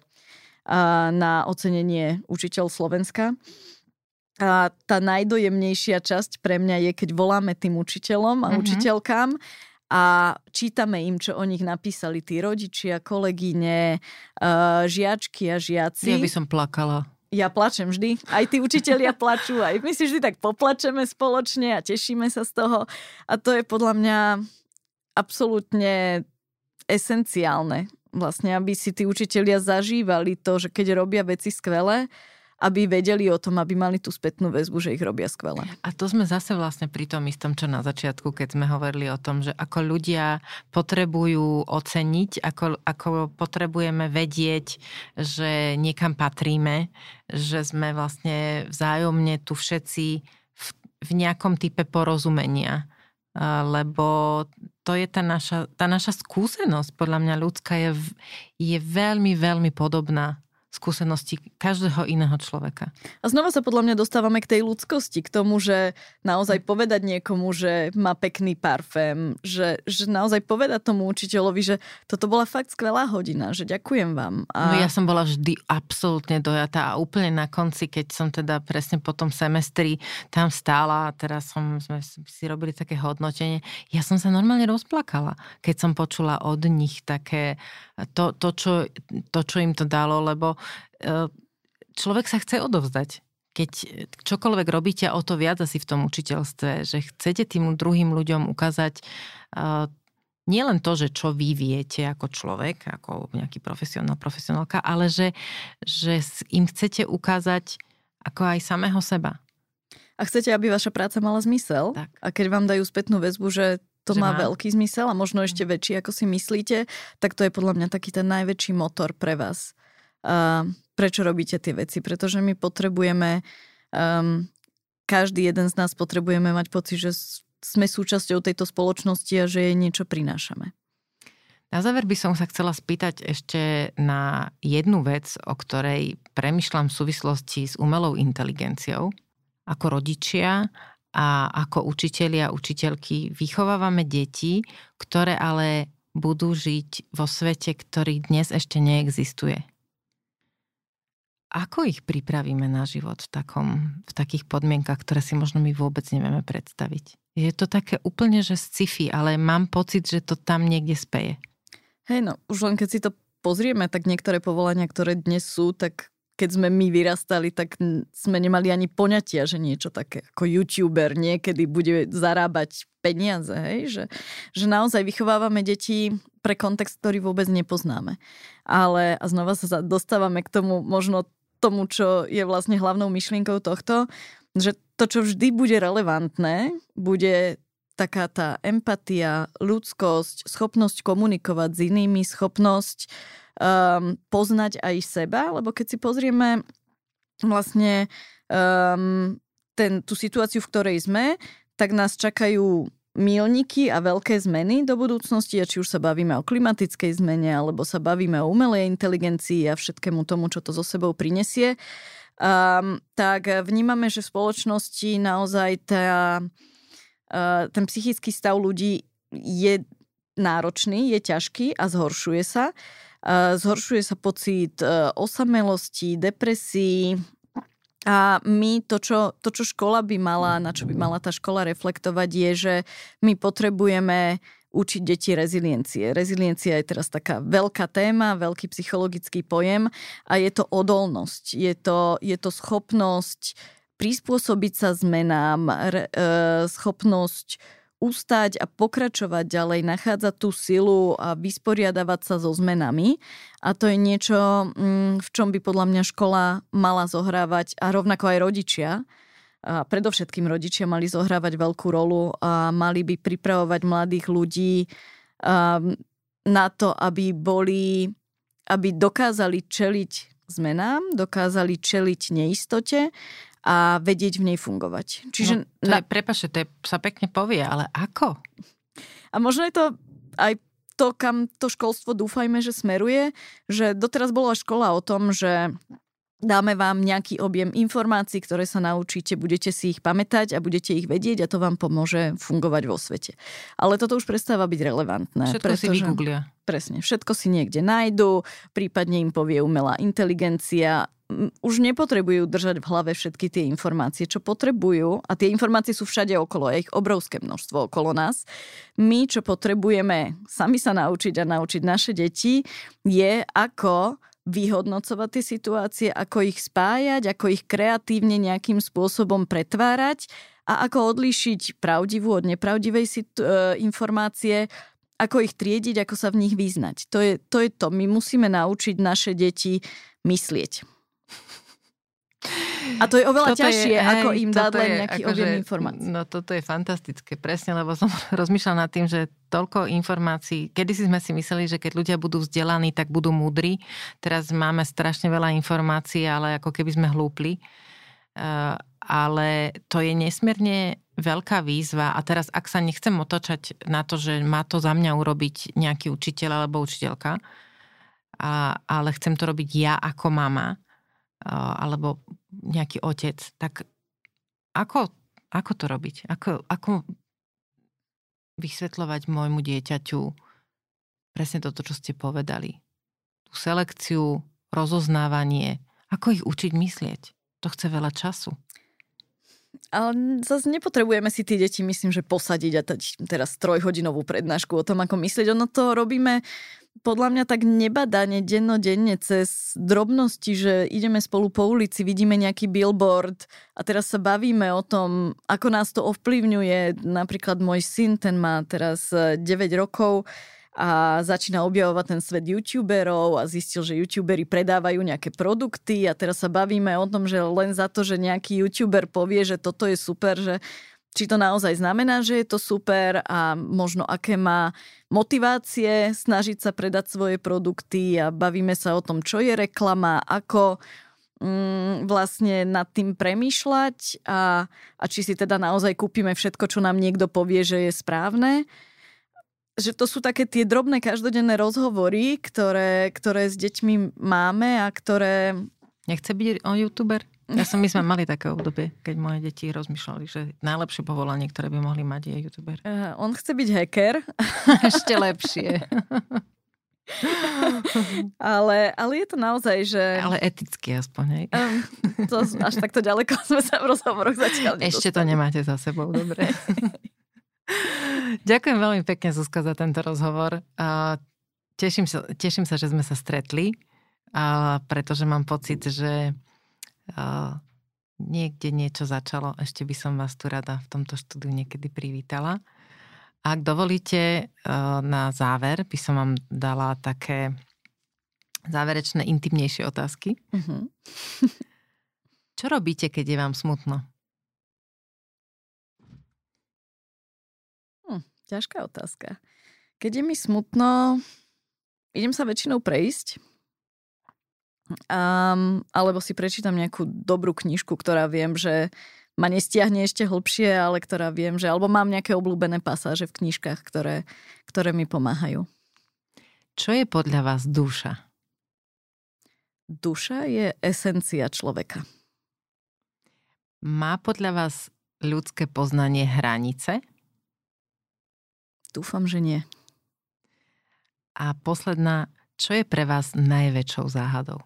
na ocenenie učiteľ Slovenska. A tá najdojemnejšia časť pre mňa je, keď voláme tým učiteľom a mm-hmm. učiteľkám a čítame im, čo o nich napísali tí rodičia, kolegyne, uh, žiačky a žiaci. Ja by som plakala. Ja plačem vždy. Aj tí učitelia plačú. Aj my si vždy tak poplačeme spoločne a tešíme sa z toho. A to je podľa mňa absolútne esenciálne. Vlastne, aby si tí učitelia zažívali to, že keď robia veci skvelé, aby vedeli o tom, aby mali tú spätnú väzbu, že ich robia skvelé. A to sme zase vlastne pri tom istom, čo na začiatku, keď sme hovorili o tom, že ako ľudia potrebujú oceniť, ako, ako potrebujeme vedieť, že niekam patríme, že sme vlastne vzájomne tu všetci v, v nejakom type porozumenia lebo to je tá naša, tá naša skúsenosť, podľa mňa ľudská je, je veľmi, veľmi podobná skúsenosti každého iného človeka. A znova sa podľa mňa dostávame k tej ľudskosti, k tomu, že naozaj povedať niekomu, že má pekný parfém, že, že naozaj povedať tomu učiteľovi, že toto bola fakt skvelá hodina, že ďakujem vám. A... No ja som bola vždy absolútne dojatá a úplne na konci, keď som teda presne po tom semestri tam stála a teraz som, sme si robili také hodnotenie, ja som sa normálne rozplakala, keď som počula od nich také to, to, čo, to čo im to dalo, lebo E, človek sa chce odovzdať. Keď čokoľvek robíte, o to viac asi v tom učiteľstve, že chcete tým druhým ľuďom ukázať uh, nielen to, že čo vy viete ako človek, ako nejaký profesionál, profesionálka, ale že, že im chcete ukázať ako aj samého seba. A chcete, aby vaša práca mala zmysel. Tak. A keď vám dajú spätnú väzbu, že to má, má veľký zmysel a možno ešte väčší, ako si myslíte, tak to je podľa mňa taký ten najväčší motor pre vás prečo robíte tie veci. Pretože my potrebujeme, um, každý jeden z nás potrebujeme mať pocit, že sme súčasťou tejto spoločnosti a že jej niečo prinášame. Na záver by som sa chcela spýtať ešte na jednu vec, o ktorej premyšľam v súvislosti s umelou inteligenciou. Ako rodičia a ako učitelia a učiteľky vychovávame deti, ktoré ale budú žiť vo svete, ktorý dnes ešte neexistuje. Ako ich pripravíme na život v, takom, v takých podmienkach, ktoré si možno my vôbec nevieme predstaviť? Je to také úplne, že sci-fi, ale mám pocit, že to tam niekde speje. Hej, no, už len keď si to pozrieme, tak niektoré povolania, ktoré dnes sú, tak keď sme my vyrastali, tak sme nemali ani poňatia, že niečo také ako youtuber niekedy bude zarábať peniaze. Hej? Že, že naozaj vychovávame deti pre kontext, ktorý vôbec nepoznáme. Ale a znova sa dostávame k tomu možno tomu, čo je vlastne hlavnou myšlienkou tohto, že to, čo vždy bude relevantné, bude taká tá empatia, ľudskosť, schopnosť komunikovať s inými, schopnosť um, poznať aj seba, lebo keď si pozrieme vlastne um, ten, tú situáciu, v ktorej sme, tak nás čakajú milníky a veľké zmeny do budúcnosti, a či už sa bavíme o klimatickej zmene, alebo sa bavíme o umelej inteligencii a všetkému tomu, čo to so sebou prinesie, um, tak vnímame, že v spoločnosti naozaj tá, ten psychický stav ľudí je náročný, je ťažký a zhoršuje sa. Uh, zhoršuje sa pocit uh, osamelosti, depresí, a my to čo, to, čo škola by mala, na čo by mala tá škola reflektovať, je, že my potrebujeme učiť deti reziliencie. Reziliencia je teraz taká veľká téma, veľký psychologický pojem a je to odolnosť. Je to, je to schopnosť prispôsobiť sa zmenám, re, e, schopnosť ustať a pokračovať ďalej, nachádzať tú silu a vysporiadavať sa so zmenami. A to je niečo, mm, v čom by podľa mňa škola mala zohrávať a rovnako aj rodičia. A predovšetkým rodičia mali zohrávať veľkú rolu a mali by pripravovať mladých ľudí na to, aby boli, aby dokázali čeliť zmenám, dokázali čeliť neistote a vedieť v nej fungovať. Čiže no, to na... je, prepaše, to je, sa pekne povie, ale ako? A možno je to aj to, kam to školstvo dúfajme, že smeruje, že doteraz bola škola o tom, že dáme vám nejaký objem informácií, ktoré sa naučíte, budete si ich pamätať a budete ich vedieť a to vám pomôže fungovať vo svete. Ale toto už prestáva byť relevantné. Všetko pretože, si vygooglia. Presne, všetko si niekde nájdu, prípadne im povie umelá inteligencia, už nepotrebujú držať v hlave všetky tie informácie, čo potrebujú, a tie informácie sú všade okolo, je ich obrovské množstvo okolo nás. My, čo potrebujeme sami sa naučiť a naučiť naše deti, je ako vyhodnocovať tie situácie, ako ich spájať, ako ich kreatívne nejakým spôsobom pretvárať a ako odlíšiť pravdivú od nepravdivej situ- e, informácie, ako ich triediť, ako sa v nich vyznať. To je, to je to. My musíme naučiť naše deti myslieť. A to je oveľa toto ťažšie, je, ako im dať len nejaký ako objem informácií. No toto je fantastické, presne, lebo som rozmýšľala nad tým, že toľko informácií, kedy si sme si mysleli, že keď ľudia budú vzdelaní, tak budú múdri. Teraz máme strašne veľa informácií, ale ako keby sme hlúpli. Uh, ale to je nesmierne veľká výzva a teraz ak sa nechcem otočať na to, že má to za mňa urobiť nejaký učiteľ alebo učiteľka, a, ale chcem to robiť ja ako mama, alebo nejaký otec, tak ako, ako to robiť? Ako, ako vysvetľovať môjmu dieťaťu presne toto, čo ste povedali? Tú selekciu, rozoznávanie, ako ich učiť myslieť? To chce veľa času. Ale zase nepotrebujeme si tie deti, myslím, že posadiť a tať teraz trojhodinovú prednášku o tom, ako myslieť. Ono to robíme podľa mňa tak nebadane dennodenne cez drobnosti, že ideme spolu po ulici, vidíme nejaký billboard a teraz sa bavíme o tom, ako nás to ovplyvňuje. Napríklad môj syn, ten má teraz 9 rokov, a začína objavovať ten svet youtuberov a zistil, že youtuberi predávajú nejaké produkty a teraz sa bavíme o tom, že len za to, že nejaký youtuber povie, že toto je super, že či to naozaj znamená, že je to super a možno aké má motivácie snažiť sa predať svoje produkty a bavíme sa o tom, čo je reklama, ako mm, vlastne nad tým premýšľať a, a či si teda naozaj kúpime všetko, čo nám niekto povie, že je správne že to sú také tie drobné každodenné rozhovory, ktoré, ktoré s deťmi máme a ktoré... Nechce byť on youtuber? Ja som, my sme mali také obdobie, keď moje deti rozmýšľali, že najlepšie povolanie, ktoré by mohli mať, je youtuber. Uh, on chce byť hacker. Ešte lepšie. ale, ale je to naozaj, že... Ale eticky aspoň, hej? Um, to, až takto ďaleko sme sa v rozhovoroch zatiaľ nedostali. Ešte to nemáte za sebou, dobre. Ďakujem veľmi pekne, Zuzka, za tento rozhovor. Teším sa, teším sa, že sme sa stretli, pretože mám pocit, že niekde niečo začalo. Ešte by som vás tu rada v tomto štúdiu niekedy privítala. Ak dovolíte, na záver by som vám dala také záverečné, intimnejšie otázky. Uh-huh. Čo robíte, keď je vám smutno? Ťažká otázka. Keď je mi smutno, idem sa väčšinou prejsť, um, alebo si prečítam nejakú dobrú knižku, ktorá viem, že ma nestiahne ešte hlbšie, ale ktorá viem, že alebo mám nejaké obľúbené pasáže v knižkách, ktoré, ktoré mi pomáhajú. Čo je podľa vás duša? Duša je esencia človeka. Má podľa vás ľudské poznanie hranice? Dúfam, že nie. A posledná, čo je pre vás najväčšou záhadou?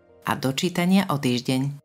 a dočítania o týždeň.